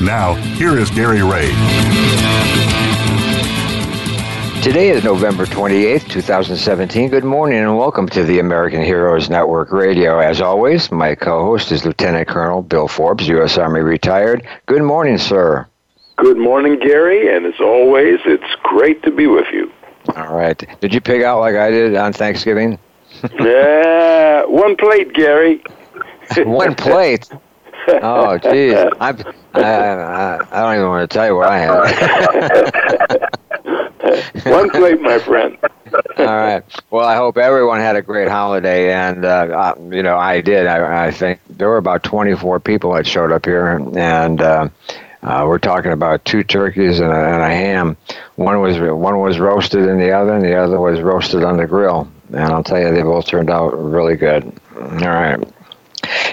Now, here is Gary Ray. Today is November 28th, 2017. Good morning and welcome to the American Heroes Network Radio. As always, my co host is Lieutenant Colonel Bill Forbes, U.S. Army retired. Good morning, sir. Good morning, Gary, and as always, it's great to be with you. All right. Did you pig out like I did on Thanksgiving? yeah, one plate, Gary. one plate. Oh, geez. I, I, I, don't even want to tell you what I had. one plate, my friend. All right. Well, I hope everyone had a great holiday, and uh, uh, you know, I did. I, I think there were about 24 people that showed up here, and uh, uh, we're talking about two turkeys and a, and a ham. One was one was roasted in the oven, the other was roasted on the grill. And I'll tell you, they both turned out really good. All right.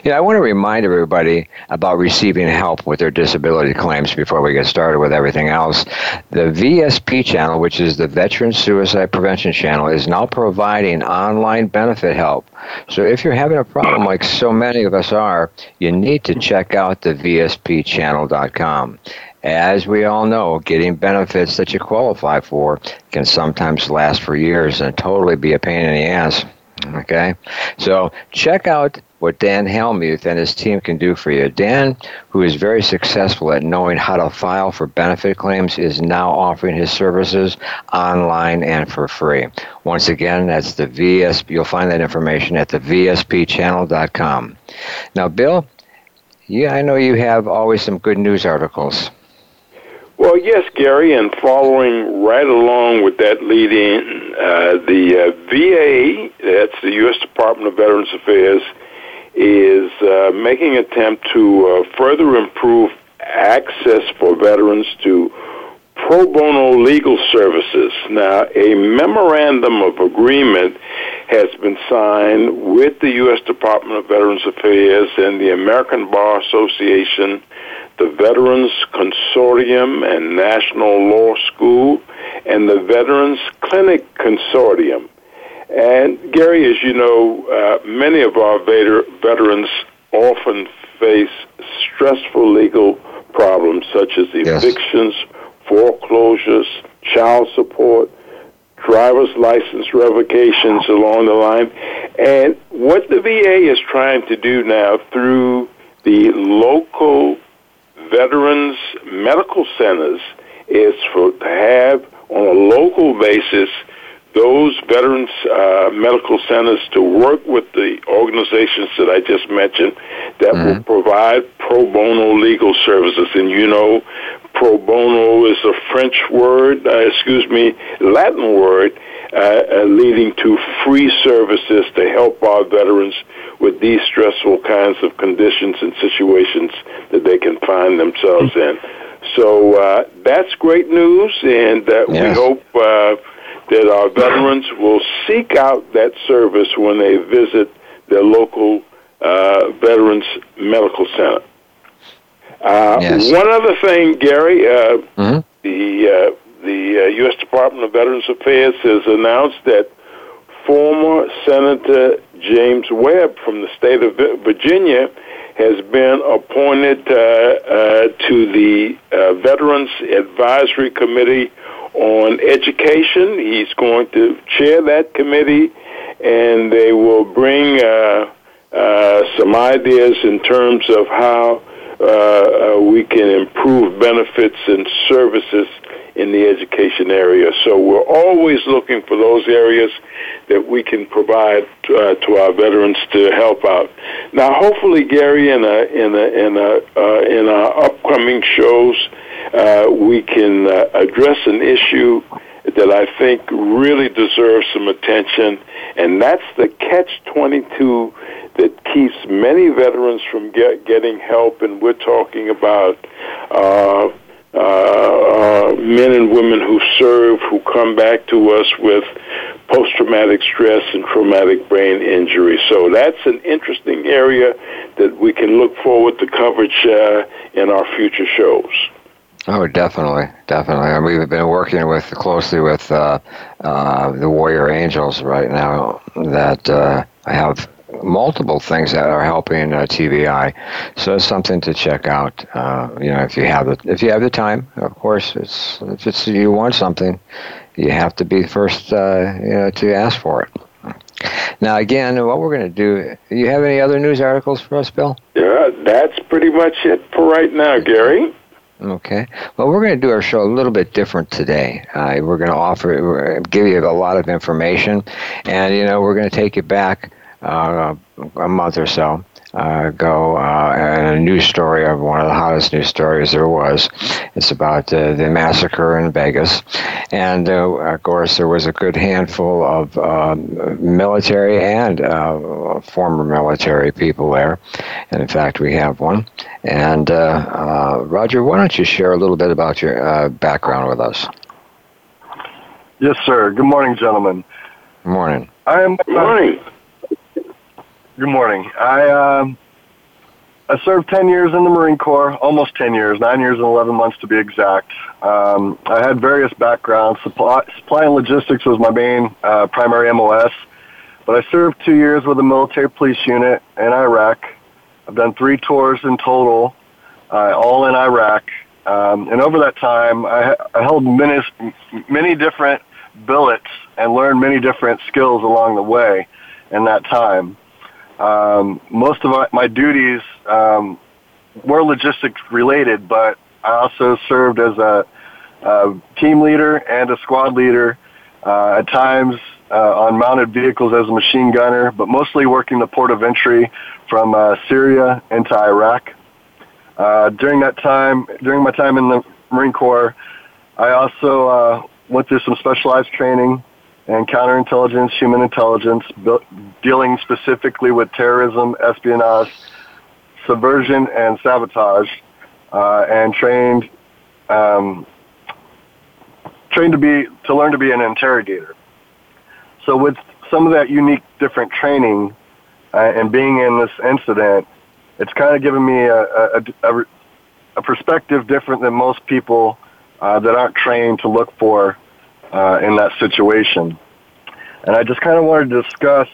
Know, I want to remind everybody about receiving help with their disability claims before we get started with everything else. The VSP channel, which is the Veteran Suicide Prevention Channel, is now providing online benefit help. So if you're having a problem like so many of us are, you need to check out the VSPchannel.com. As we all know, getting benefits that you qualify for can sometimes last for years and totally be a pain in the ass. Okay? So check out what Dan Helmuth and his team can do for you. Dan, who is very successful at knowing how to file for benefit claims, is now offering his services online and for free. Once again, that's the VSP. You'll find that information at the VSPchannel.com. Now, Bill, yeah, I know you have always some good news articles. Well, yes, Gary, and following right along with that leading, uh, the uh, VA, that's the U.S. Department of Veterans Affairs, is uh, making attempt to uh, further improve access for veterans to pro bono legal services. Now, a memorandum of agreement has been signed with the U.S. Department of Veterans Affairs and the American Bar Association the Veterans Consortium and National Law School, and the Veterans Clinic Consortium. And Gary, as you know, uh, many of our veterans often face stressful legal problems such as evictions, yes. foreclosures, child support, driver's license revocations along the line. And what the VA is trying to do now through the local veterans medical centers is for to have on a local basis those veterans uh, medical centers to work with the organizations that I just mentioned that mm-hmm. will provide pro bono legal services. And you know, pro bono is a French word, uh, excuse me, Latin word, uh, uh leading to free services to help our veterans with these stressful kinds of conditions and situations that they can find themselves in. So uh, that's great news, and uh, yes. we hope uh, that our veterans will seek out that service when they visit their local uh, Veterans Medical Center. Uh, yes. One other thing, Gary, uh, mm-hmm. the the U.S. Department of Veterans Affairs has announced that former Senator James Webb from the state of Virginia has been appointed uh, uh, to the uh, Veterans Advisory Committee on Education. He's going to chair that committee, and they will bring uh, uh, some ideas in terms of how uh, we can improve benefits and services in the education area. So we're always looking for those areas that we can provide uh, to our veterans to help out. Now, hopefully, Gary, in a, in a, in a, uh, in our upcoming shows, uh, we can uh, address an issue that I think really deserves some attention, and that's the catch twenty two that keeps many veterans from get, getting help. And we're talking about uh, uh, men and women who serve, who come back to us with post-traumatic stress and traumatic brain injury. So that's an interesting area that we can look forward to coverage uh, in our future shows. Oh, definitely, definitely. And we've been working with closely with uh, uh, the Warrior Angels right now. That uh, I have multiple things that are helping uh, TBI, so it's something to check out. Uh, you know, if you have the if you have the time, of course. It's if it's you want something, you have to be first uh, you know to ask for it. Now, again, what we're going to do, you have any other news articles for us, Bill? Yeah, that's pretty much it for right now, Gary. Okay. Well, we're going to do our show a little bit different today. Uh, we're going to offer, give you a lot of information, and you know, we're going to take you back uh, a month or so uh, ago, uh, and a news story of one of the hottest news stories there was. It's about uh, the massacre in Vegas, and uh, of course there was a good handful of um, military and uh, former military people there, and in fact we have one. And Roger, why don't you share a little bit about your background with us? Yes, sir. Good morning, gentlemen. Good morning. I am. Good morning. Good morning. I um, I served 10 years in the Marine Corps, almost 10 years, 9 years and 11 months to be exact. Um, I had various backgrounds. Supply, supply and logistics was my main uh, primary MOS, but I served two years with a military police unit in Iraq. I've done three tours in total, uh, all in Iraq. Um, and over that time, I, I held many, many different billets and learned many different skills along the way in that time. Um, most of my, my duties um, were logistics related, but I also served as a, a team leader and a squad leader. Uh, at times uh, on mounted vehicles as a machine gunner, but mostly working the port of entry from uh, Syria into Iraq. Uh, during that time, during my time in the Marine Corps, I also uh, went through some specialized training and counterintelligence, human intelligence, dealing specifically with terrorism, espionage, subversion, and sabotage, uh, and trained um, trained to be to learn to be an interrogator. So with some of that unique, different training, uh, and being in this incident, it's kind of given me a, a, a, a perspective different than most people uh, that aren't trained to look for uh, in that situation. And I just kind of wanted to discuss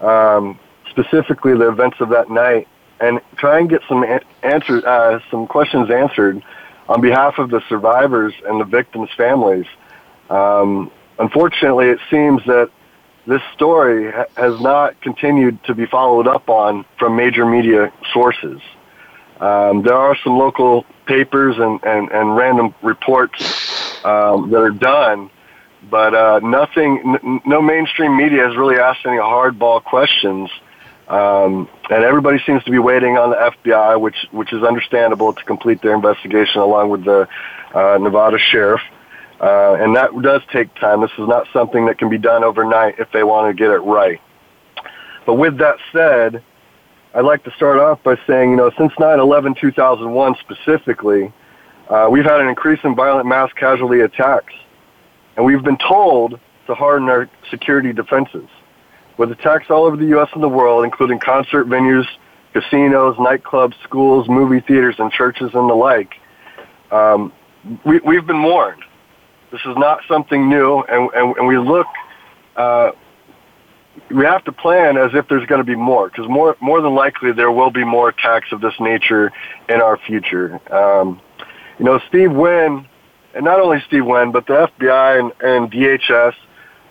um, specifically the events of that night and try and get some answers, uh, some questions answered on behalf of the survivors and the victims' families. Um, unfortunately, it seems that this story ha- has not continued to be followed up on from major media sources. Um, there are some local papers and, and, and random reports um, that are done, but uh, nothing, n- no mainstream media has really asked any hardball questions. Um, and everybody seems to be waiting on the FBI, which which is understandable to complete their investigation along with the uh, Nevada sheriff. Uh, and that does take time. This is not something that can be done overnight if they want to get it right. But with that said, I'd like to start off by saying, you know, since 9/11/2001 specifically, uh, we've had an increase in violent mass casualty attacks. And we've been told to harden our security defenses. With attacks all over the U.S. and the world, including concert venues, casinos, nightclubs, schools, movie theaters, and churches and the like, um, we, we've been warned. This is not something new, and, and, and we look, uh, we have to plan as if there's going to be more, because more, more than likely there will be more attacks of this nature in our future. Um, you know, Steve Wynn and not only Steve Wynn, but the FBI and, and DHS,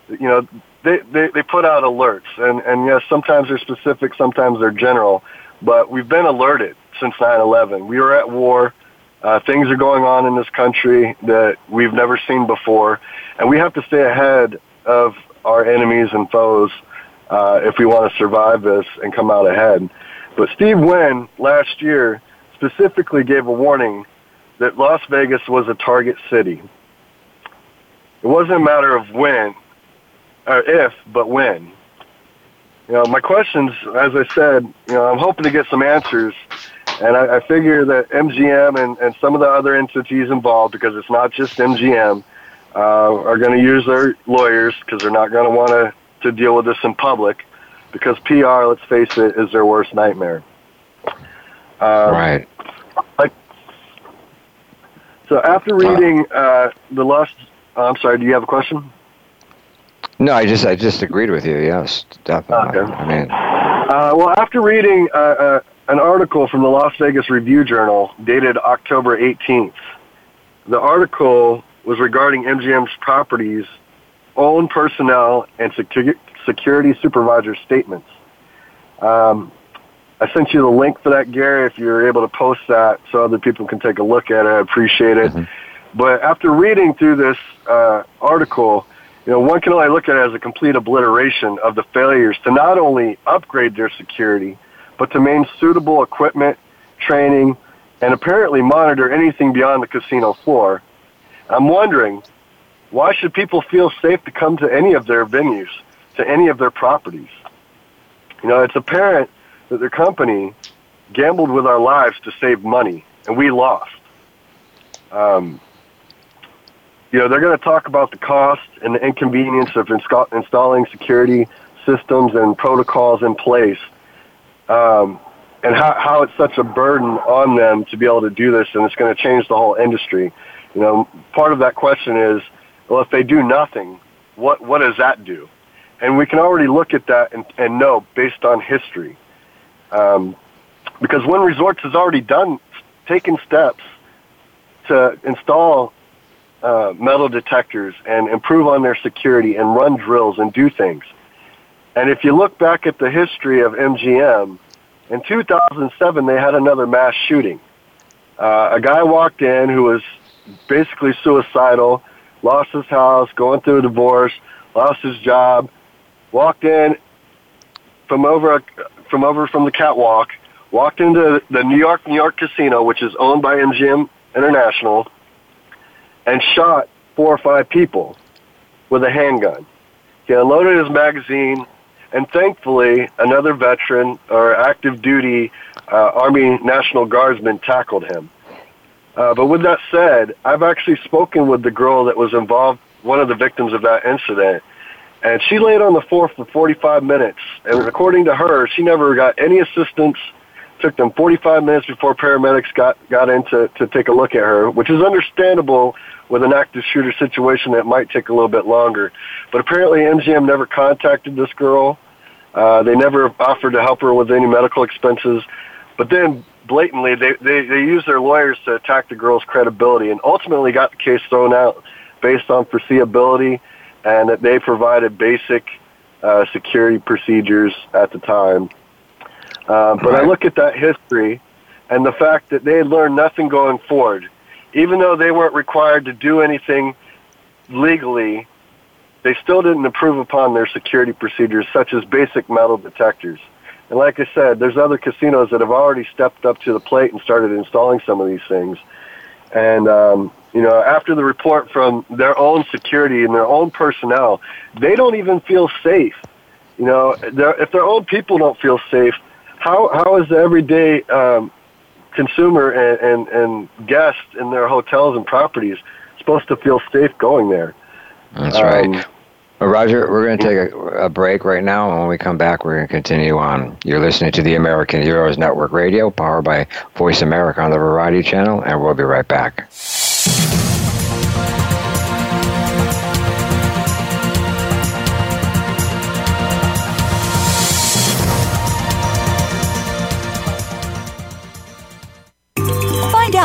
you know, they, they, they put out alerts. And, and yes, sometimes they're specific, sometimes they're general. But we've been alerted since 9-11. We are at war. Uh, things are going on in this country that we've never seen before. And we have to stay ahead of our enemies and foes uh, if we want to survive this and come out ahead. But Steve Wynn last year specifically gave a warning that Las Vegas was a target city. It wasn't a matter of when, or if, but when. You know, my questions, as I said, you know, I'm hoping to get some answers, and I, I figure that MGM and, and some of the other entities involved, because it's not just MGM, uh, are going to use their lawyers because they're not going to want to deal with this in public because PR, let's face it, is their worst nightmare. Um, right. So after reading uh, the Lost, oh, I'm sorry. Do you have a question? No, I just I just agreed with you. Yes, definitely. Okay. I mean, uh, well, after reading uh, uh, an article from the Las Vegas Review Journal dated October 18th, the article was regarding MGM's properties, own personnel, and security supervisor statements. Um, I sent you the link for that, Gary, if you're able to post that so other people can take a look at it. I appreciate it. Mm-hmm. But after reading through this uh, article, you know, one can only look at it as a complete obliteration of the failures to not only upgrade their security, but to maintain suitable equipment, training, and apparently monitor anything beyond the casino floor. I'm wondering, why should people feel safe to come to any of their venues, to any of their properties? You know, it's apparent that their company gambled with our lives to save money, and we lost. Um, you know, they're going to talk about the cost and the inconvenience of install- installing security systems and protocols in place, um, and how, how it's such a burden on them to be able to do this, and it's going to change the whole industry. You know, part of that question is, well, if they do nothing, what what does that do? And we can already look at that and, and know based on history. Um, because Wynn Resorts has already done, taken steps to install uh, metal detectors and improve on their security and run drills and do things. And if you look back at the history of MGM, in 2007 they had another mass shooting. Uh, a guy walked in who was basically suicidal, lost his house, going through a divorce, lost his job, walked in from over a, from over from the catwalk, walked into the New York New York casino, which is owned by MGM International, and shot four or five people with a handgun. He unloaded his magazine, and thankfully, another veteran or active duty uh, Army National Guardsman tackled him. Uh, but with that said, I've actually spoken with the girl that was involved, one of the victims of that incident, and she laid on the floor for 45 minutes. And according to her, she never got any assistance. Took them 45 minutes before paramedics got got in to, to take a look at her, which is understandable with an active shooter situation that might take a little bit longer. But apparently, MGM never contacted this girl. Uh, they never offered to help her with any medical expenses. But then, blatantly, they, they, they used their lawyers to attack the girl's credibility and ultimately got the case thrown out based on foreseeability and that they provided basic uh, security procedures at the time. Uh, but right. I look at that history and the fact that they had learned nothing going forward. Even though they weren't required to do anything legally, they still didn't improve upon their security procedures, such as basic metal detectors. And like I said, there's other casinos that have already stepped up to the plate and started installing some of these things. And um, you know, after the report from their own security and their own personnel, they don't even feel safe. You know, if their own people don't feel safe, how how is the everyday um, consumer and, and, and guest in their hotels and properties supposed to feel safe going there? That's um, right. Well, Roger, we're going to take a, a, break right now, and when we come back, we're going to continue on. You're listening to the American Heroes Network Radio, powered by Voice America on the Variety Channel, and we'll be right back.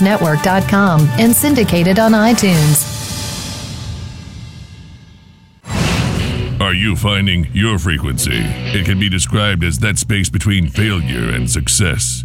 AmericanHeroesNetwork.com and syndicated on iTunes. Are you finding your frequency? It can be described as that space between failure and success.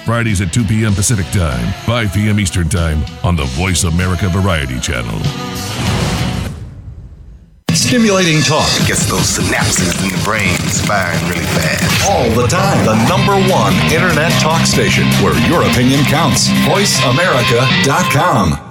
Fridays at 2 p.m. Pacific Time, 5 p.m. Eastern Time on the Voice America Variety Channel. Stimulating talk gets those synapses in the brain firing really fast. All the time. The number one internet talk station where your opinion counts. VoiceAmerica.com.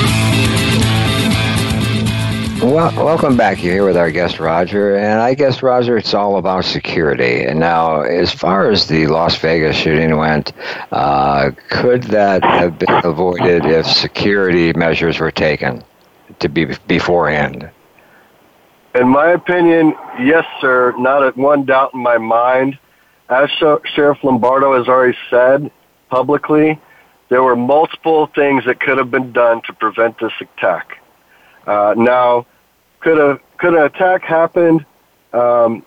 Well, welcome back. You're here with our guest Roger, and I guess Roger, it's all about security. And now, as far as the Las Vegas shooting went, uh, could that have been avoided if security measures were taken to be beforehand? In my opinion, yes, sir. Not one doubt in my mind. As Sheriff Lombardo has already said publicly, there were multiple things that could have been done to prevent this attack. Uh, now, could a could an attack happen um,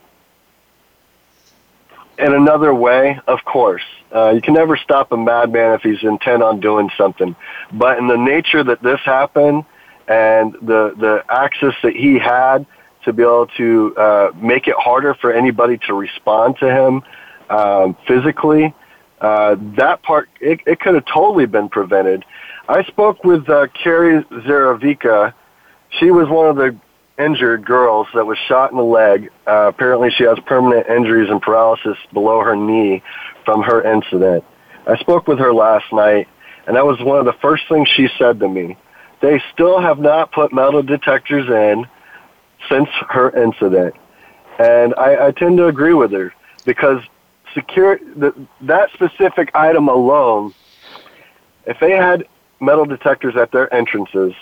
in another way? Of course. Uh, you can never stop a madman if he's intent on doing something. But in the nature that this happened and the the access that he had to be able to uh, make it harder for anybody to respond to him um, physically, uh, that part it, it could have totally been prevented. I spoke with uh, Carrie Zaravica. She was one of the injured girls that was shot in the leg. Uh, apparently, she has permanent injuries and paralysis below her knee from her incident. I spoke with her last night, and that was one of the first things she said to me. They still have not put metal detectors in since her incident, and I, I tend to agree with her because secure the, that specific item alone. If they had metal detectors at their entrances,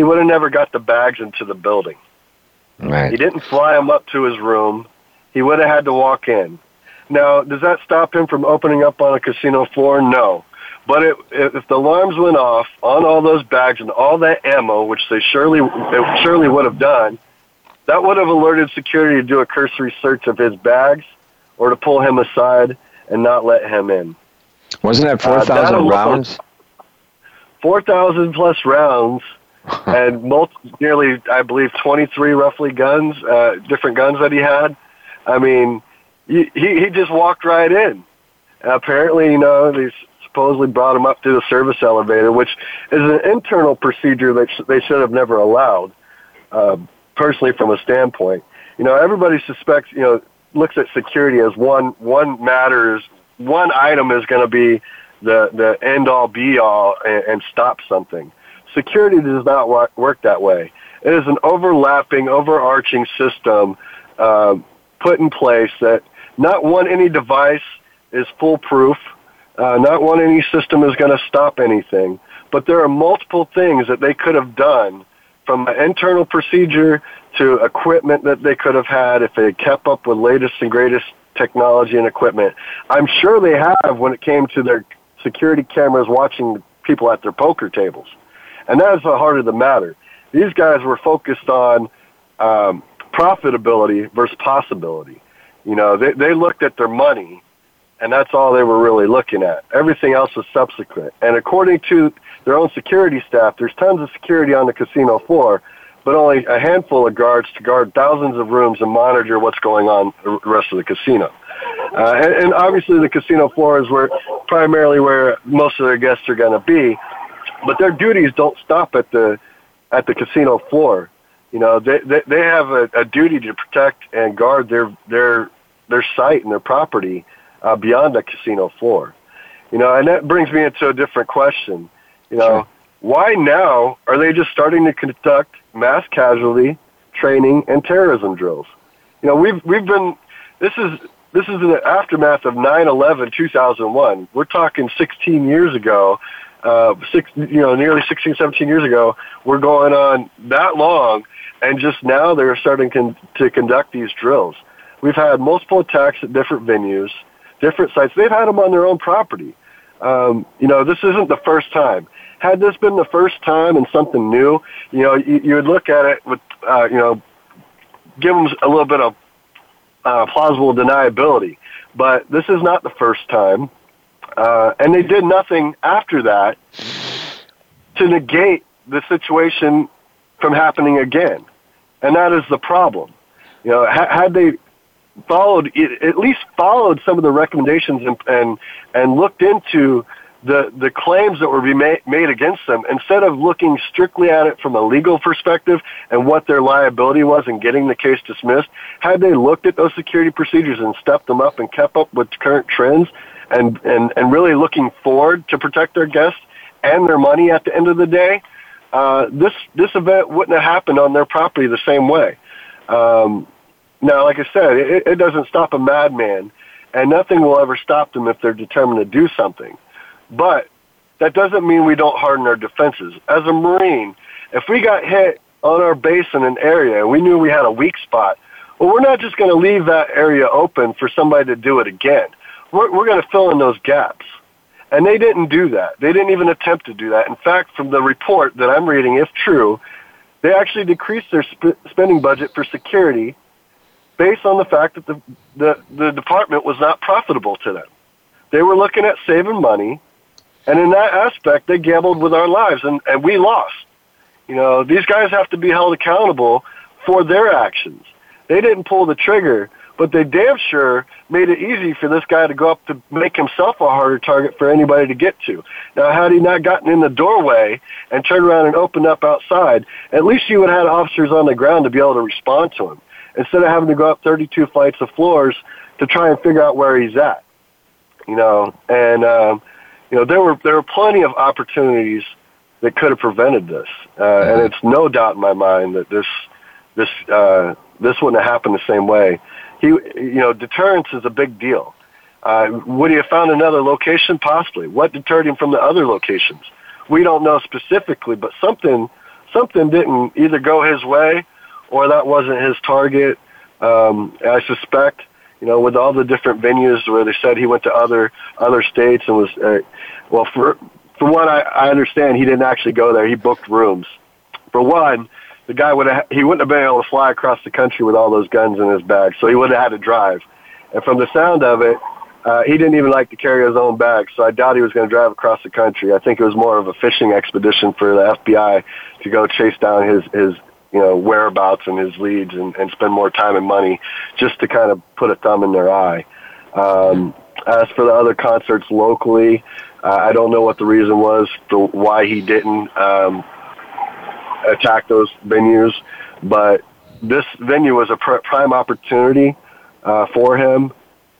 he would have never got the bags into the building. Right. He didn't fly them up to his room. He would have had to walk in. Now, does that stop him from opening up on a casino floor? No. But it, if the alarms went off on all those bags and all that ammo, which they surely surely would have done, that would have alerted security to do a cursory search of his bags or to pull him aside and not let him in. Wasn't that 4,000 uh, rounds? 4,000 plus rounds and multi, nearly, I believe, 23 roughly guns, uh, different guns that he had. I mean, he, he just walked right in. apparently, you know, they supposedly brought him up to the service elevator, which is an internal procedure that sh- they should have never allowed, uh, personally, from a standpoint. You know, everybody suspects, you know, looks at security as one, one matters, one item is going to be the, the end all be all and, and stop something security does not work that way. It is an overlapping, overarching system uh, put in place that not one any device is foolproof. Uh, not one any system is going to stop anything. But there are multiple things that they could have done from an internal procedure to equipment that they could have had if they had kept up with latest and greatest technology and equipment. I'm sure they have when it came to their security cameras watching people at their poker tables. And that is the heart of the matter. These guys were focused on um, profitability versus possibility. You know, they, they looked at their money, and that's all they were really looking at. Everything else was subsequent. And according to their own security staff, there's tons of security on the casino floor, but only a handful of guards to guard thousands of rooms and monitor what's going on the rest of the casino. Uh, and, and obviously, the casino floor is where primarily where most of their guests are going to be, but their duties don't stop at the at the casino floor. You know, they they, they have a, a duty to protect and guard their their their site and their property uh, beyond the casino floor. You know, and that brings me into a different question. You know, sure. why now are they just starting to conduct mass casualty training and terrorism drills? You know, we've we've been this is this is the aftermath of 9/11 2001. We're talking 16 years ago, uh, six you know nearly 16 17 years ago. We're going on that long, and just now they're starting con- to conduct these drills. We've had multiple attacks at different venues, different sites. They've had them on their own property. Um, you know, this isn't the first time. Had this been the first time and something new, you know, you, you would look at it with, uh, you know, give them a little bit of uh, plausible deniability. But this is not the first time. Uh, and they did nothing after that to negate the situation from happening again. And that is the problem. You know, ha- had they followed, at least followed some of the recommendations and, and, and looked into the the claims that were be made, made against them instead of looking strictly at it from a legal perspective and what their liability was and getting the case dismissed had they looked at those security procedures and stepped them up and kept up with current trends and and and really looking forward to protect their guests and their money at the end of the day uh, this this event wouldn't have happened on their property the same way um, now like I said it, it doesn't stop a madman and nothing will ever stop them if they're determined to do something but that doesn't mean we don't harden our defenses. As a Marine, if we got hit on our base in an area and we knew we had a weak spot, well, we're not just going to leave that area open for somebody to do it again. We're, we're going to fill in those gaps. And they didn't do that. They didn't even attempt to do that. In fact, from the report that I'm reading, if true, they actually decreased their sp- spending budget for security based on the fact that the, the, the department was not profitable to them. They were looking at saving money and in that aspect, they gambled with our lives, and, and we lost. You know, these guys have to be held accountable for their actions. They didn't pull the trigger, but they damn sure made it easy for this guy to go up to make himself a harder target for anybody to get to. Now, had he not gotten in the doorway and turned around and opened up outside, at least you would have had officers on the ground to be able to respond to him instead of having to go up 32 flights of floors to try and figure out where he's at. You know, and um, you know, there were there were plenty of opportunities that could have prevented this, uh, mm-hmm. and it's no doubt in my mind that this this uh, this wouldn't have happened the same way. He, you know, deterrence is a big deal. Uh, would he have found another location? Possibly. What deterred him from the other locations? We don't know specifically, but something something didn't either go his way or that wasn't his target. Um, I suspect you know, with all the different venues where they said he went to other other states and was, uh, well, for for one, I, I understand he didn't actually go there. He booked rooms. For one, the guy would have he wouldn't have been able to fly across the country with all those guns in his bag, so he would have had to drive. And from the sound of it, uh, he didn't even like to carry his own bag, so I doubt he was going to drive across the country. I think it was more of a fishing expedition for the FBI to go chase down his his you know, whereabouts and his leads and, and spend more time and money just to kind of put a thumb in their eye. Um, as for the other concerts locally, uh, I don't know what the reason was for why he didn't um, attack those venues, but this venue was a pr- prime opportunity uh, for him,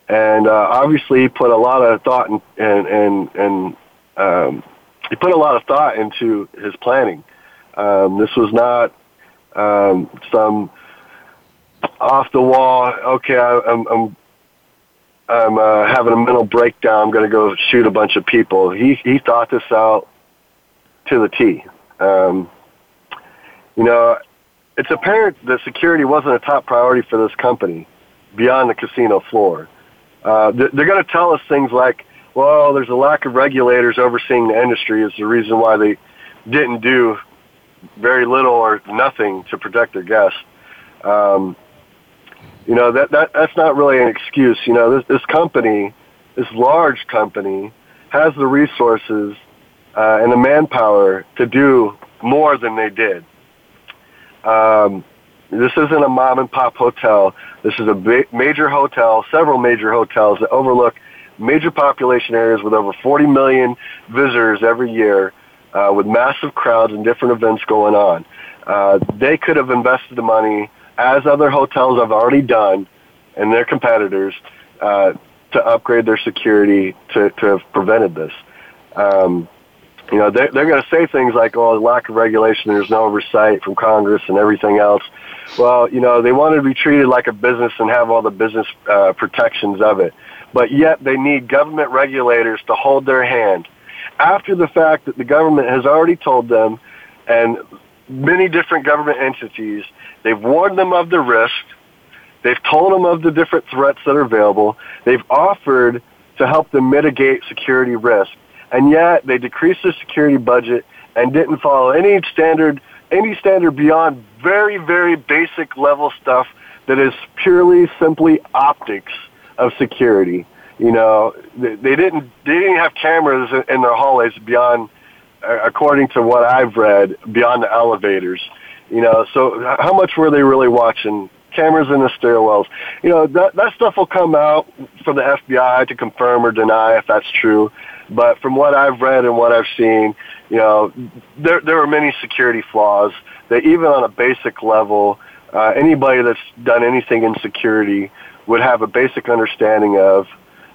and uh, obviously he put a lot of thought and and and, and um, he put a lot of thought into his planning. Um, this was not um, some off the wall. Okay, I, I'm I'm I'm uh, having a mental breakdown. I'm going to go shoot a bunch of people. He he thought this out to the T. Um, you know, it's apparent that security wasn't a top priority for this company beyond the casino floor. Uh, they're going to tell us things like, well, there's a lack of regulators overseeing the industry is the reason why they didn't do very little or nothing to protect their guests. Um, you know that, that that's not really an excuse. You know, this this company, this large company, has the resources uh, and the manpower to do more than they did. Um, this isn't a mom and pop hotel. This is a big, major hotel, several major hotels that overlook major population areas with over 40 million visitors every year, uh, with massive crowds and different events going on. Uh, they could have invested the money, as other hotels have already done, and their competitors, uh, to upgrade their security to, to have prevented this. Um, you know, they're, they're going to say things like, oh, lack of regulation, there's no oversight from Congress and everything else. Well, you know, they want to be treated like a business and have all the business uh, protections of it. But yet they need government regulators to hold their hand. After the fact that the government has already told them, and many different government entities, they've warned them of the risk, they've told them of the different threats that are available, they've offered to help them mitigate security risk and yet they decreased the security budget and didn't follow any standard any standard beyond very very basic level stuff that is purely simply optics of security. You know, they, they didn't they didn't have cameras in their hallways beyond, according to what I've read, beyond the elevators. You know, so how much were they really watching? Cameras in the stairwells. You know, that that stuff will come out for the FBI to confirm or deny if that's true. But from what I've read and what I've seen, you know, there there are many security flaws that even on a basic level, uh, anybody that's done anything in security would have a basic understanding of.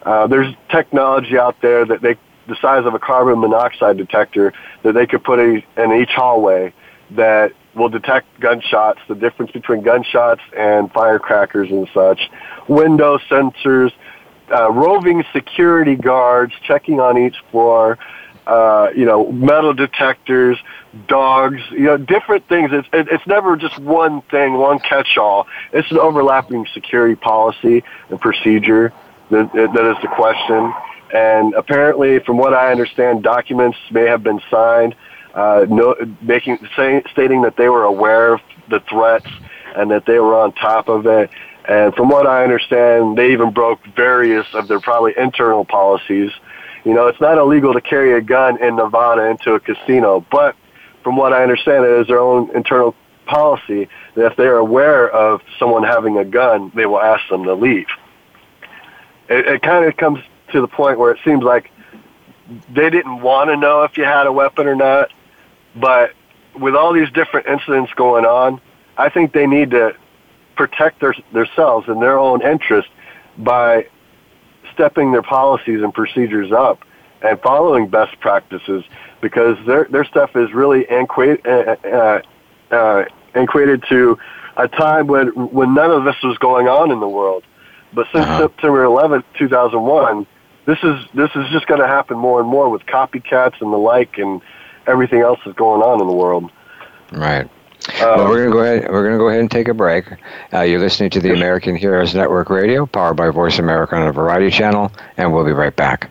Uh, there's technology out there that they the size of a carbon monoxide detector that they could put a, in each hallway that will detect gunshots, the difference between gunshots and firecrackers and such, window sensors, uh, roving security guards checking on each floor, uh, you know, metal detectors, dogs, you know, different things. It's, it's never just one thing, one catch-all. It's an overlapping security policy and procedure that, that is the question. And apparently, from what I understand, documents may have been signed, uh, no, making say, stating that they were aware of the threats and that they were on top of it. And from what I understand, they even broke various of their probably internal policies. You know, it's not illegal to carry a gun in Nevada into a casino, but from what I understand, it is their own internal policy that if they're aware of someone having a gun, they will ask them to leave. It, it kind of comes to the point where it seems like they didn't want to know if you had a weapon or not, but with all these different incidents going on, I think they need to protect their, themselves and their own interest by stepping their policies and procedures up and following best practices because their their stuff is really antiquated, uh, uh, uh, to a time when when none of this was going on in the world. But since uh-huh. September 11th, 2001, this is this is just going to happen more and more with copycats and the like, and everything else that's going on in the world. Right. well, we're gonna go ahead. We're gonna go ahead and take a break. Uh, you're listening to the American Heroes Network Radio, powered by Voice America on a Variety Channel, and we'll be right back.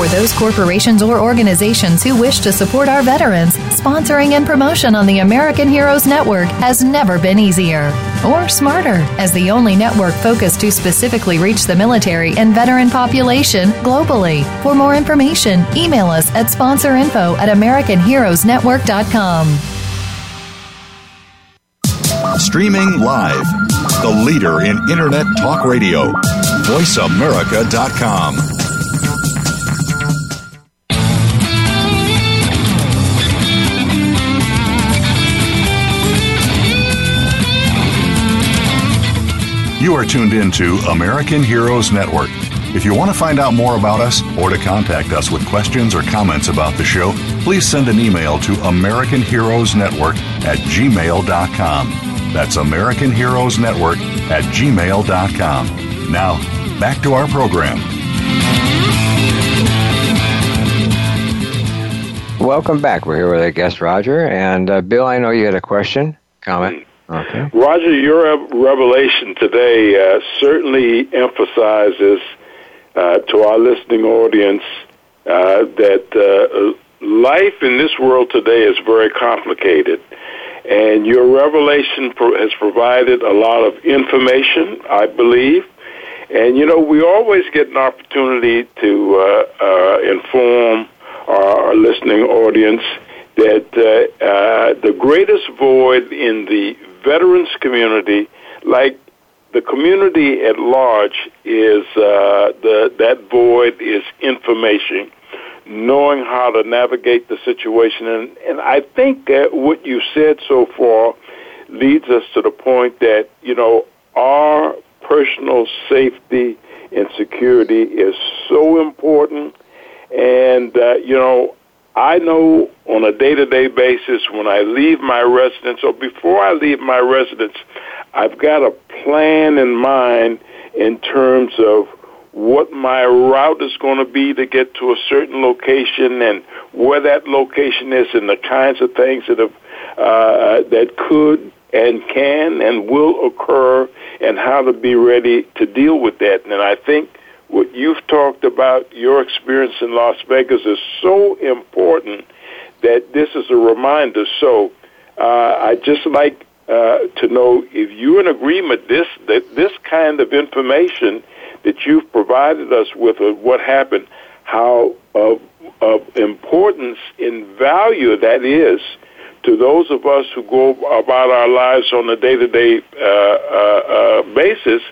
For those corporations or organizations who wish to support our veterans, sponsoring and promotion on the American Heroes Network has never been easier or smarter. As the only network focused to specifically reach the military and veteran population globally. For more information, email us at sponsorinfo at AmericanHeroesNetwork.com. Streaming live, the leader in Internet Talk Radio, VoiceAmerica.com. You are tuned in to American Heroes Network. If you want to find out more about us or to contact us with questions or comments about the show, please send an email to American Heroes Network at gmail.com. That's American Heroes Network at gmail.com. Now, back to our program. Welcome back. We're here with our guest Roger and uh, Bill. I know you had a question, comment. Okay. Roger, your revelation today uh, certainly emphasizes uh, to our listening audience uh, that uh, life in this world today is very complicated. And your revelation pro- has provided a lot of information, I believe. And, you know, we always get an opportunity to uh, uh, inform our listening audience that uh, uh, the greatest void in the veterans community, like the community at large, is uh, the that void is information, knowing how to navigate the situation, and and I think that what you said so far leads us to the point that you know our personal safety and security is so important, and uh, you know I know on a day to day basis when I leave my residence or before I leave my residence, I've got a plan in mind in terms of what my route is going to be to get to a certain location and where that location is and the kinds of things that have uh, that could and can and will occur and how to be ready to deal with that. And I think what you've talked about, your experience in Las Vegas, is so important that this is a reminder. So uh, I just like uh, to know if you're in agreement this that this kind of information that you've provided us with of what happened, how of, of importance and value that is to those of us who go about our lives on a day-to-day uh, uh, uh, basis,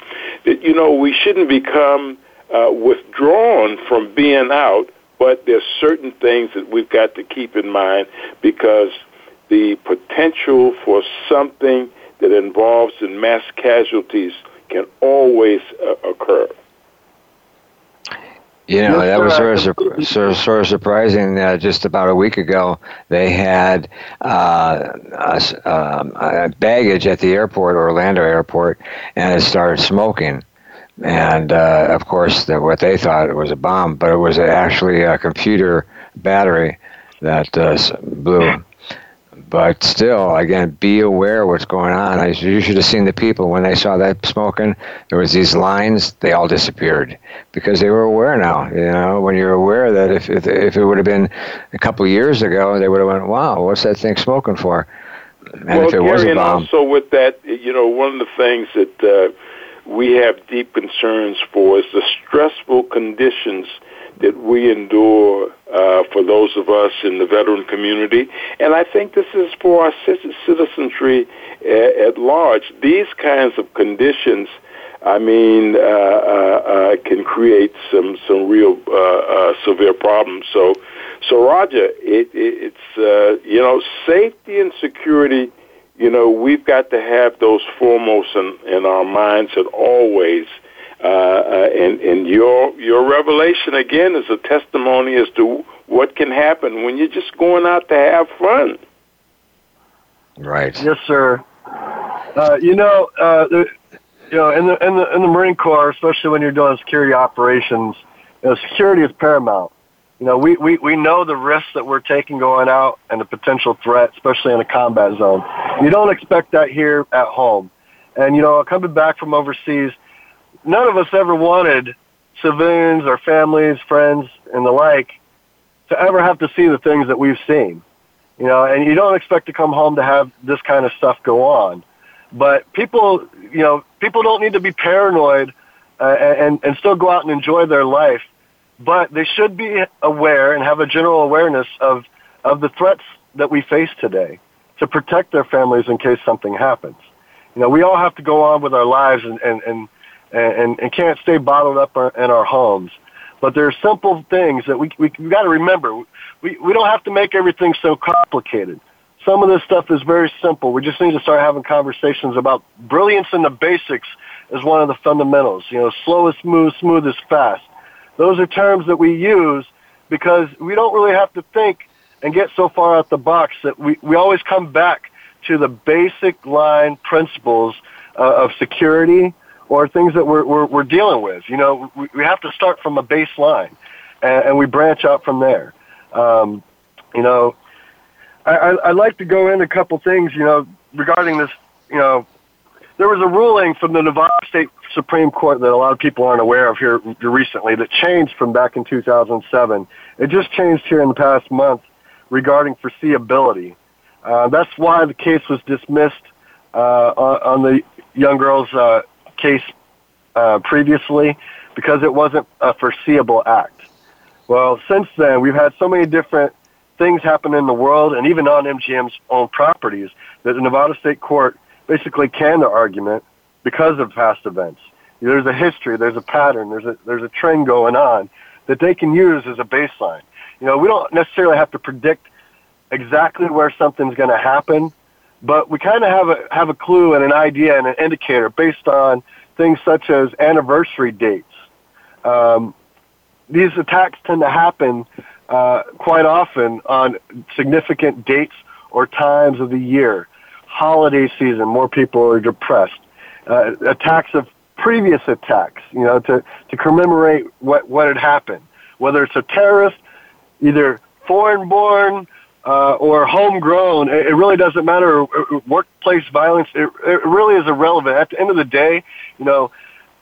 that you know we shouldn't become uh, withdrawn from being out, but there's certain things that we've got to keep in mind because the potential for something that involves in mass casualties can always uh, occur. You know, that was sort of, sort of, sort of surprising. Uh, just about a week ago, they had uh, um, a baggage at the airport, Orlando Airport, and it started smoking and uh, of course, the, what they thought was a bomb, but it was actually a computer battery that uh, blew. But still, again, be aware what's going on. I, you should have seen the people when they saw that smoking. There was these lines; they all disappeared because they were aware now. You know, when you're aware that if if, if it would have been a couple years ago, they would have went, "Wow, what's that thing smoking for?" And well, if it Gary, was a bomb, and also with that, you know, one of the things that uh, we have deep concerns for is the stressful conditions that we endure uh, for those of us in the veteran community. And I think this is for our citizenry uh, at large. These kinds of conditions, I mean, uh, uh, uh can create some, some real uh, severe problems. So, so Roger, it, it, it's, you know, safety and security you know, we've got to have those foremost in, in our minds and always. Uh, uh, and, and your your revelation again is a testimony as to what can happen when you're just going out to have fun. Right. Yes, sir. Uh, you know, uh, the, you know, in the in the in the Marine Corps, especially when you're doing security operations, you know, security is paramount. You know, we, we, we know the risks that we're taking going out and the potential threat, especially in a combat zone. You don't expect that here at home. And, you know, coming back from overseas, none of us ever wanted civilians or families, friends, and the like to ever have to see the things that we've seen. You know, and you don't expect to come home to have this kind of stuff go on. But people, you know, people don't need to be paranoid uh, and, and still go out and enjoy their life. But they should be aware and have a general awareness of, of the threats that we face today to protect their families in case something happens. You know, we all have to go on with our lives and, and, and, and, and can't stay bottled up in our homes. But there are simple things that we, we, we got to remember. We, we don't have to make everything so complicated. Some of this stuff is very simple. We just need to start having conversations about brilliance in the basics is one of the fundamentals. You know, slow is smooth, smooth is fast. Those are terms that we use because we don't really have to think and get so far out the box that we, we always come back to the basic line principles uh, of security or things that we're, we're, we're dealing with. You know, we, we have to start from a baseline and, and we branch out from there. Um, you know, I, I, I'd like to go into a couple things, you know, regarding this, you know, there was a ruling from the Nevada State Supreme Court that a lot of people aren't aware of here recently that changed from back in 2007. It just changed here in the past month regarding foreseeability. Uh, that's why the case was dismissed uh, on, the young girl's uh, case uh, previously because it wasn't a foreseeable act. Well, since then, we've had so many different things happen in the world and even on MGM's own properties that the Nevada State Court basically canned the argument because of past events. There's a history, there's a pattern, there's a, there's a trend going on that they can use as a baseline. You know, we don't necessarily have to predict exactly where something's going to happen, but we kind of have a have a clue and an idea and an indicator based on things such as anniversary dates. Um, these attacks tend to happen uh, quite often on significant dates or times of the year. Holiday season, more people are depressed. Uh, attacks of previous attacks, you know, to, to commemorate what, what had happened. Whether it's a terrorist, either foreign born, uh, or homegrown, it, it really doesn't matter. Workplace violence, it, it really is irrelevant. At the end of the day, you know,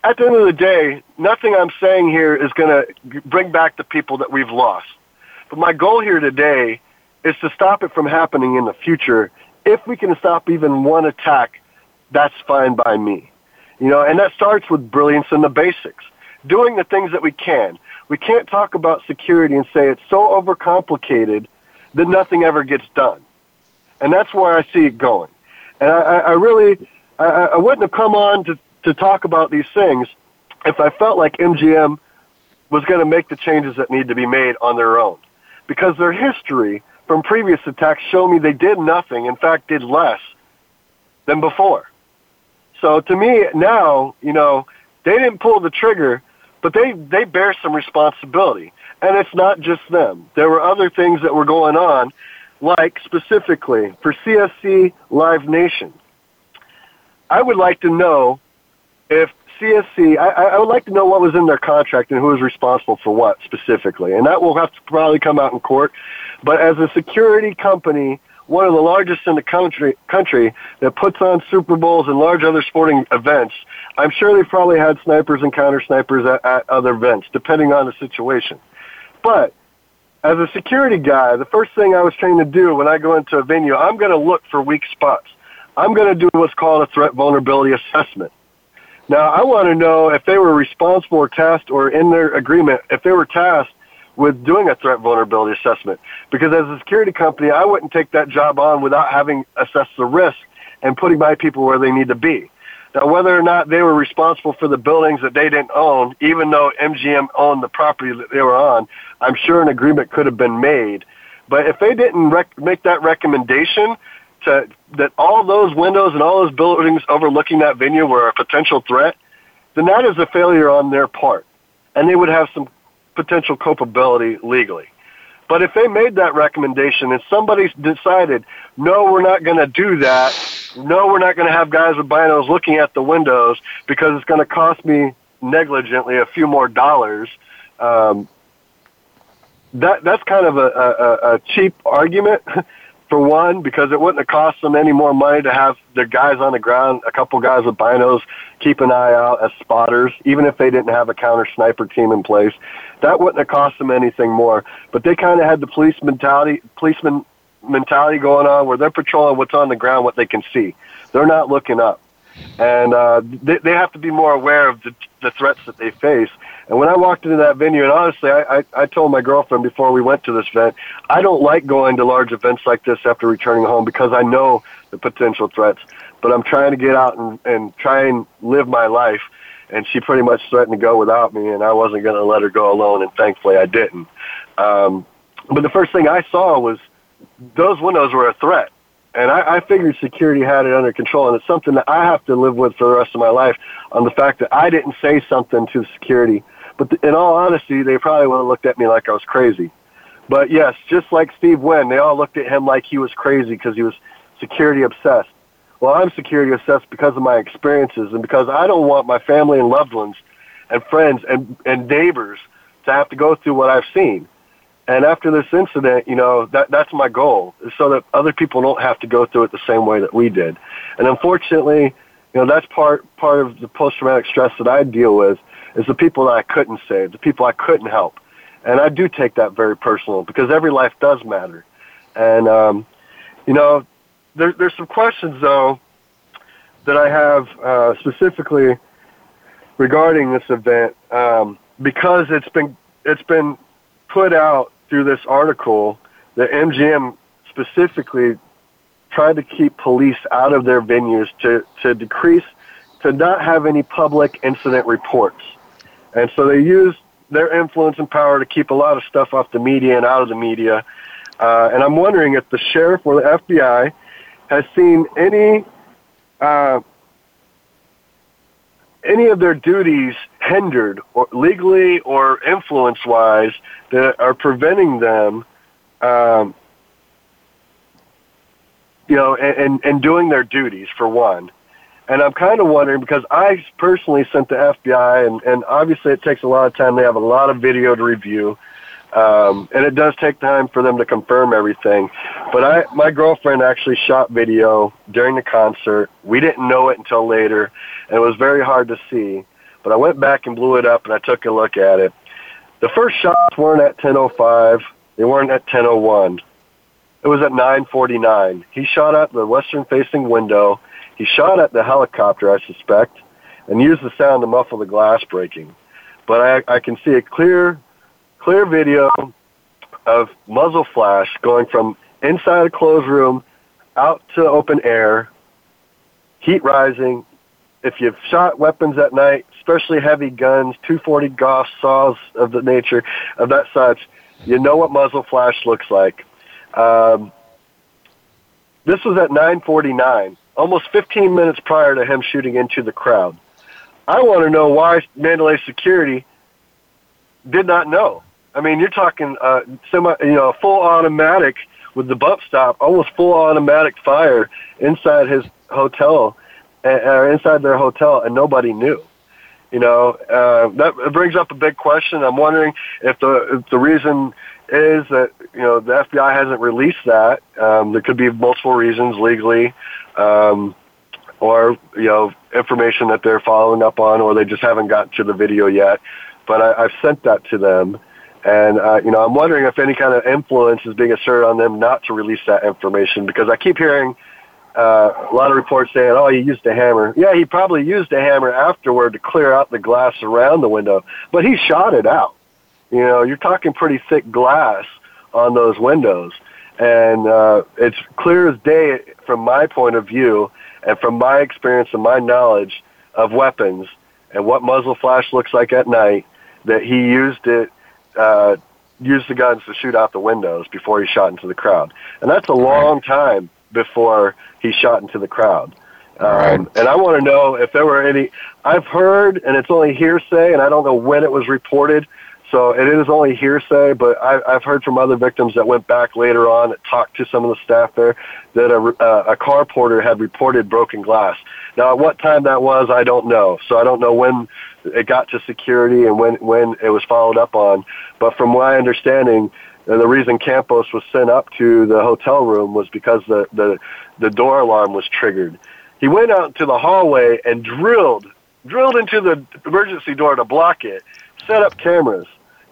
at the end of the day, nothing I'm saying here is going to bring back the people that we've lost. But my goal here today is to stop it from happening in the future. If we can stop even one attack, that's fine by me. You know, and that starts with brilliance in the basics. Doing the things that we can. We can't talk about security and say it's so overcomplicated that nothing ever gets done. And that's where I see it going. And I, I really, I, I wouldn't have come on to, to talk about these things if I felt like MGM was going to make the changes that need to be made on their own. Because their history from previous attacks show me they did nothing, in fact, did less than before. So to me now, you know, they didn't pull the trigger, but they, they bear some responsibility. And it's not just them. There were other things that were going on, like specifically for CSC Live Nation. I would like to know if CSC, I, I would like to know what was in their contract and who was responsible for what specifically. And that will have to probably come out in court. But as a security company, one of the largest in the country, country that puts on Super Bowls and large other sporting events, I'm sure they probably had snipers and counter snipers at, at other events, depending on the situation. But as a security guy, the first thing I was trained to do when I go into a venue, I'm going to look for weak spots. I'm going to do what's called a threat vulnerability assessment. Now, I want to know if they were responsible or tasked or in their agreement, if they were tasked with doing a threat vulnerability assessment. Because as a security company, I wouldn't take that job on without having assessed the risk and putting my people where they need to be. Now, whether or not they were responsible for the buildings that they didn't own, even though MGM owned the property that they were on, I'm sure an agreement could have been made. But if they didn't rec- make that recommendation to that all those windows and all those buildings overlooking that venue were a potential threat, then that is a failure on their part, and they would have some potential culpability legally. But if they made that recommendation and somebody decided, no, we're not going to do that, no, we're not going to have guys with binos looking at the windows because it's going to cost me negligently a few more dollars. Um, that that's kind of a, a, a cheap argument for one because it wouldn't have cost them any more money to have their guys on the ground, a couple guys with binos keep an eye out as spotters, even if they didn't have a counter sniper team in place. That wouldn't have cost them anything more. But they kind of had the police mentality, policeman mentality going on where they're patrolling what's on the ground, what they can see. They're not looking up. And uh, they, they have to be more aware of the, the threats that they face. And when I walked into that venue, and honestly, I, I, I told my girlfriend before we went to this event, I don't like going to large events like this after returning home because I know the potential threats. But I'm trying to get out and, and try and live my life. And she pretty much threatened to go without me, and I wasn't going to let her go alone, and thankfully I didn't. Um, but the first thing I saw was those windows were a threat. And I, I figured security had it under control, and it's something that I have to live with for the rest of my life on the fact that I didn't say something to security but in all honesty, they probably would have looked at me like I was crazy. But yes, just like Steve Wynn, they all looked at him like he was crazy because he was security obsessed. Well, I'm security obsessed because of my experiences and because I don't want my family and loved ones and friends and, and neighbors to have to go through what I've seen. And after this incident, you know, that, that's my goal, is so that other people don't have to go through it the same way that we did. And unfortunately, you know, that's part, part of the post-traumatic stress that I deal with is the people that I couldn't save, the people I couldn't help. And I do take that very personal because every life does matter. And, um, you know, there, there's some questions, though, that I have uh, specifically regarding this event um, because it's been, it's been put out through this article that MGM specifically tried to keep police out of their venues to, to decrease, to not have any public incident reports. And so they use their influence and power to keep a lot of stuff off the media and out of the media. Uh, and I'm wondering if the sheriff or the FBI has seen any uh, any of their duties hindered, or legally or influence-wise, that are preventing them, um, you know, and, and, and doing their duties for one. And I'm kind of wondering because I personally sent the FBI, and, and obviously it takes a lot of time. They have a lot of video to review, um, and it does take time for them to confirm everything. But I, my girlfriend actually shot video during the concert. We didn't know it until later, and it was very hard to see. But I went back and blew it up, and I took a look at it. The first shots weren't at 10:05. They weren't at 10:01. It was at 9:49. He shot out the western-facing window he shot at the helicopter, I suspect, and used the sound to muffle the glass breaking. But I, I can see a clear, clear video of muzzle flash going from inside a closed room out to open air, heat rising. If you've shot weapons at night, especially heavy guns, 240 Gauss saws of the nature of that such, you know what muzzle flash looks like. Um, this was at 949 almost 15 minutes prior to him shooting into the crowd. I want to know why Mandalay Security did not know. I mean, you're talking uh, semi, you know, full automatic with the bump stock, almost full automatic fire inside his hotel, uh, or inside their hotel, and nobody knew. You know, uh, that brings up a big question. I'm wondering if the if the reason is that you know the FBI hasn't released that. Um, there could be multiple reasons legally, um, or you know information that they're following up on, or they just haven't gotten to the video yet. But I, I've sent that to them, and uh, you know I'm wondering if any kind of influence is being asserted on them not to release that information because I keep hearing. Uh, a lot of reports saying, "Oh, he used a hammer." Yeah, he probably used a hammer afterward to clear out the glass around the window, but he shot it out. You know, you're talking pretty thick glass on those windows. And uh, it's clear as day from my point of view and from my experience and my knowledge of weapons and what muzzle flash looks like at night that he used it, uh, used the guns to shoot out the windows before he shot into the crowd. And that's a long time before he shot into the crowd. Um, right. And I want to know if there were any. I've heard, and it's only hearsay, and I don't know when it was reported So it is only hearsay, but I, I've heard from other victims that went back later on that talked to some of the staff there that a, uh, a car porter had reported broken glass. Now, at what time that was, I don't know. So I don't know when it got to security and when when it was followed up on. But from my understanding, uh, the reason Campos was sent up to the hotel room was because the the the door alarm was triggered. He went out to the hallway and drilled drilled into the emergency door to block it, set up cameras.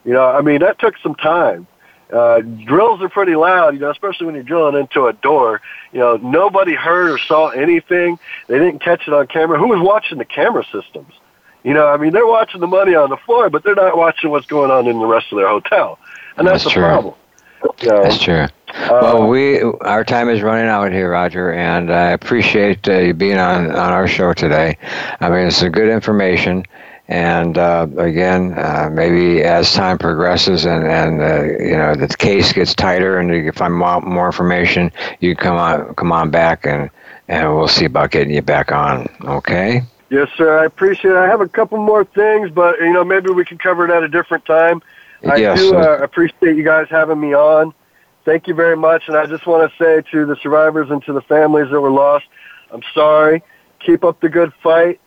You know, I mean, that took some time. Uh, drills are pretty loud, you know, especially when you're drilling into a door. You know, nobody heard or saw anything. They didn't catch it on camera. Who was watching the camera systems? You know, I mean, they're watching the money on the floor, but they're not watching what's going on in the rest of their hotel, and that's, that's the true. problem. You know, that's true. Uh, well, we our time is running out here, Roger, and I appreciate uh, you being on on our show today. I mean, it's some good information. And uh, again, uh, maybe as time progresses and, and uh, you know the case gets tighter and you find more, more information, you come on come on back and and we'll see about getting you back on. Okay. Yes, sir. I appreciate it. I have a couple more things, but you know maybe we can cover it at a different time. I Yes, do uh, appreciate you guys having me on. Thank you very much, and I just want to say to the survivors and to the families that were lost, I'm sorry. Keep up the good fight.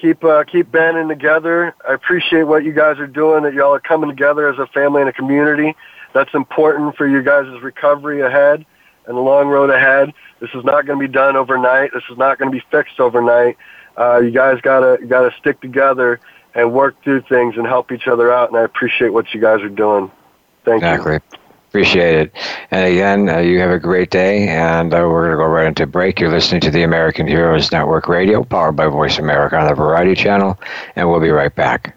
Keep uh, keep banding together. I appreciate what you guys are doing. That y'all are coming together as a family and a community. That's important for you guys' recovery ahead and the long road ahead. This is not going to be done overnight. This is not going to be fixed overnight. Uh, you guys gotta gotta stick together and work through things and help each other out. And I appreciate what you guys are doing. Thank exactly. you. Appreciate it. And again, uh, you have a great day, and uh, we're going to go right into break. You're listening to the American Heroes Network Radio, powered by Voice America on the Variety Channel, and we'll be right back.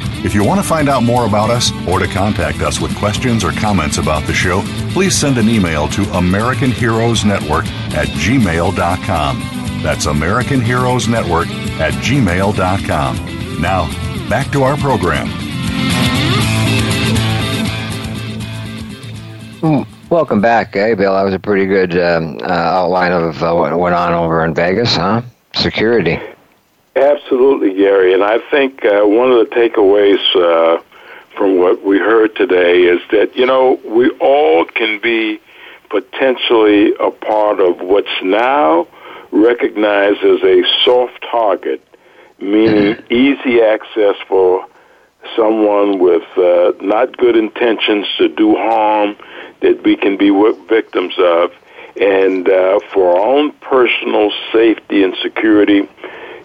If you want to find out more about us or to contact us with questions or comments about the show, please send an email to American Heroes Network at gmail.com. That's American Heroes Network at gmail.com. Now, back to our program. Mm, Welcome back, eh, Bill? That was a pretty good um, uh, outline of uh, what went on over in Vegas, huh? Security. Absolutely, Gary. And I think uh, one of the takeaways uh, from what we heard today is that, you know, we all can be potentially a part of what's now recognized as a soft target, meaning easy access for someone with uh, not good intentions to do harm that we can be victims of. And uh, for our own personal safety and security,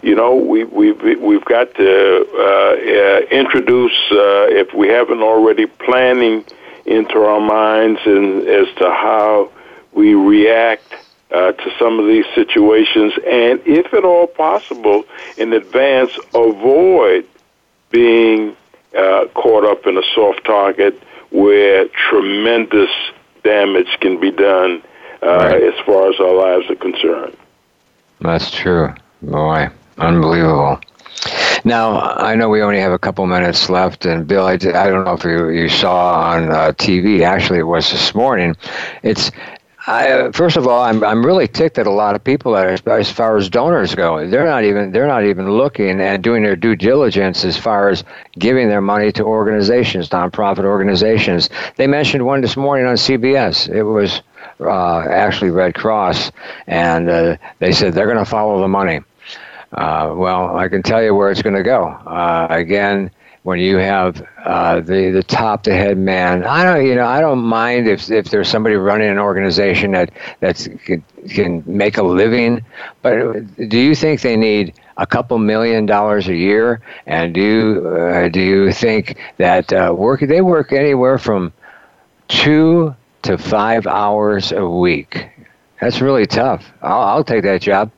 you know, we, we've, we've got to uh, uh, introduce, uh, if we haven't already, planning into our minds and as to how we react uh, to some of these situations, and if at all possible, in advance, avoid being uh, caught up in a soft target where tremendous damage can be done uh, right. as far as our lives are concerned. That's true. Boy, unbelievable. Now, I know we only have a couple minutes left, and Bill, I, I don't know if you, you saw on uh, TV, actually, it was this morning. It's I, first of all, I'm I'm really ticked at a lot of people as, as far as donors go. They're not even they're not even looking and doing their due diligence as far as giving their money to organizations, nonprofit organizations. They mentioned one this morning on CBS. It was uh, actually Red Cross, and uh, they said they're going to follow the money. Uh, well, I can tell you where it's going to go. Uh, again, when you have uh, the the top the head man. I don't you know I don't mind if if there's somebody running an organization that that's can, can make a living, but do you think they need a couple million dollars a year? And do you, uh, do you think that uh, work they work anywhere from two to five hours a week? That's really tough. I'll, I'll take that job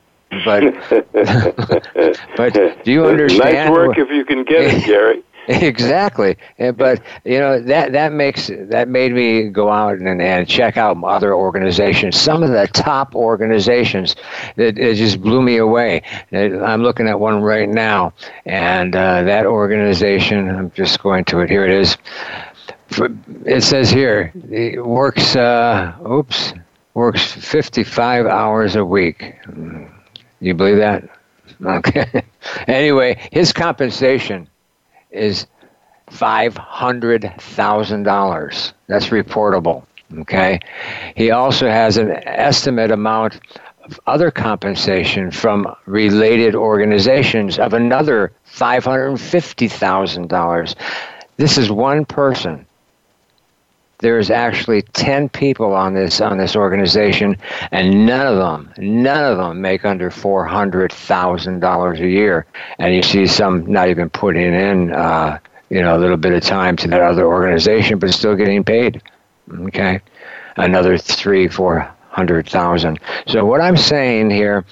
but but do you understand? Nice work if you can get it, Gary. exactly. But you know that that makes that made me go out and, and check out other organizations. Some of the top organizations that it, it just blew me away. I'm looking at one right now and uh, that organization i'm just going to it. Here it is. It says here it works uh, oops works 55 hours a week you believe that okay anyway his compensation is $500,000. That's reportable. Okay. He also has an estimate amount of other compensation from related organizations of another $550,000. This is one person. There's actually 10 people on this on this organization and none of them none of them make under $400,000 a year and you see some not even putting in uh, you know a little bit of time to that other organization, but still getting paid. Okay, another three, four hundred thousand. So what I'm saying here,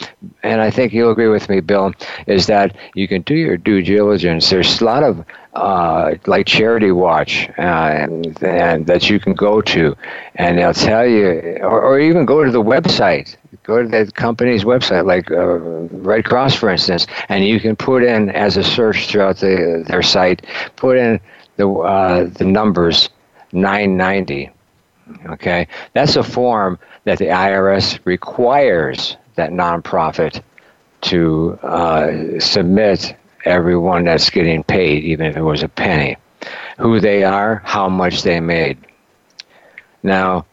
and I think you'll agree with me, Bill, is that you can do your due diligence. There's a lot of uh, like Charity Watch, uh, and, and, that you can go to, and they'll tell you, or, or even go to the website go to that company's website, like uh, Red Cross, for instance, and you can put in as a search throughout the, their site, put in the uh, the numbers 990. Okay, that's a form that the IRS requires that nonprofit to uh, submit everyone that's getting paid, even if it was a penny, who they are, how much they made. Now,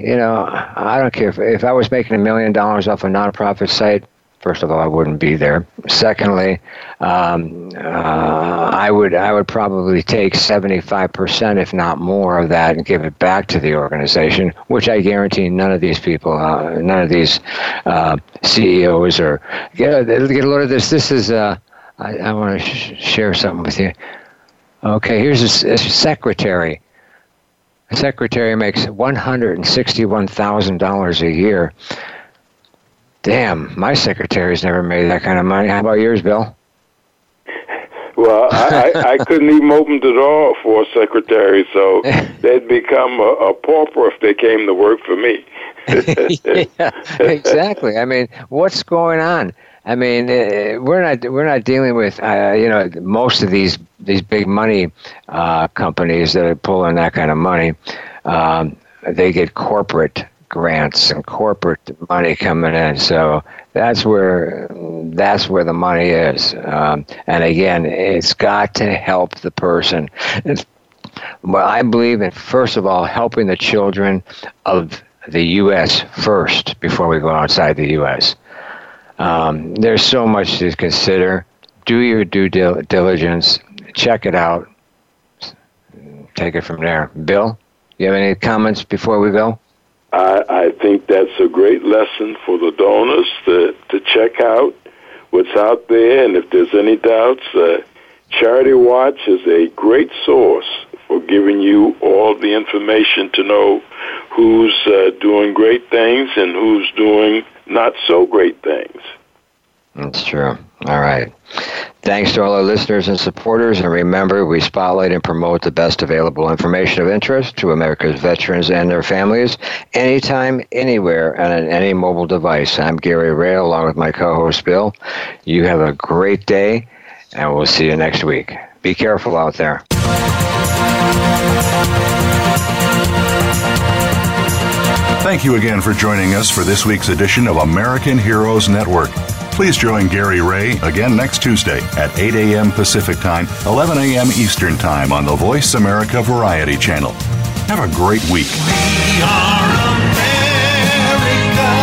you know, I don't care if, if I was making a million dollars off a nonprofit site. First of all, I wouldn't be there. Secondly, um, uh, I would I would probably take seventy five percent, if not more, of that and give it back to the organization, which I guarantee none of these people, uh, none of these uh, CEOs or get a, get a load of this. This is uh, I, I want to sh- share something with you. Okay, here's a, a secretary a secretary makes $161,000 a year. Damn, my secretary's never made that kind of money. How about yours, Bill? Well, I, I, I couldn't even open the door for a secretary, so they'd become a, a pauper if they came to work for me. yeah, exactly. I mean, what's going on? I mean, uh, we're not we're not dealing with uh, you know most of these these big money uh, companies that are pulling that kind of money. Um, they get corporate grants and corporate money coming in, so that's where that's where the money is. Um, and again, it's got to help the person. Well, I believe in first of all helping the children of the U.S. first before we go outside the U.S. Um, there's so much to consider. Do your due dil- diligence. Check it out. Take it from there. Bill, you have any comments before we go? I, I think that's a great lesson for the donors to, to check out what's out there. And if there's any doubts, uh, Charity Watch is a great source for giving you all the information to know who's uh, doing great things and who's doing not so great things. That's true. All right. Thanks to all our listeners and supporters. And remember, we spotlight and promote the best available information of interest to America's veterans and their families anytime, anywhere, and on any mobile device. I'm Gary Ray, along with my co host, Bill. You have a great day, and we'll see you next week. Be careful out there. Thank you again for joining us for this week's edition of American Heroes Network please join Gary Ray again next Tuesday at 8 a.m. Pacific Time, 11 a.m. Eastern Time on the Voice America Variety Channel. Have a great week. We are America,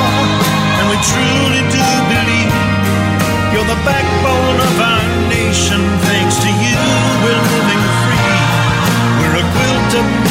and we truly do believe you're the backbone of our nation. Thanks to you, we're living free. We're a quilt of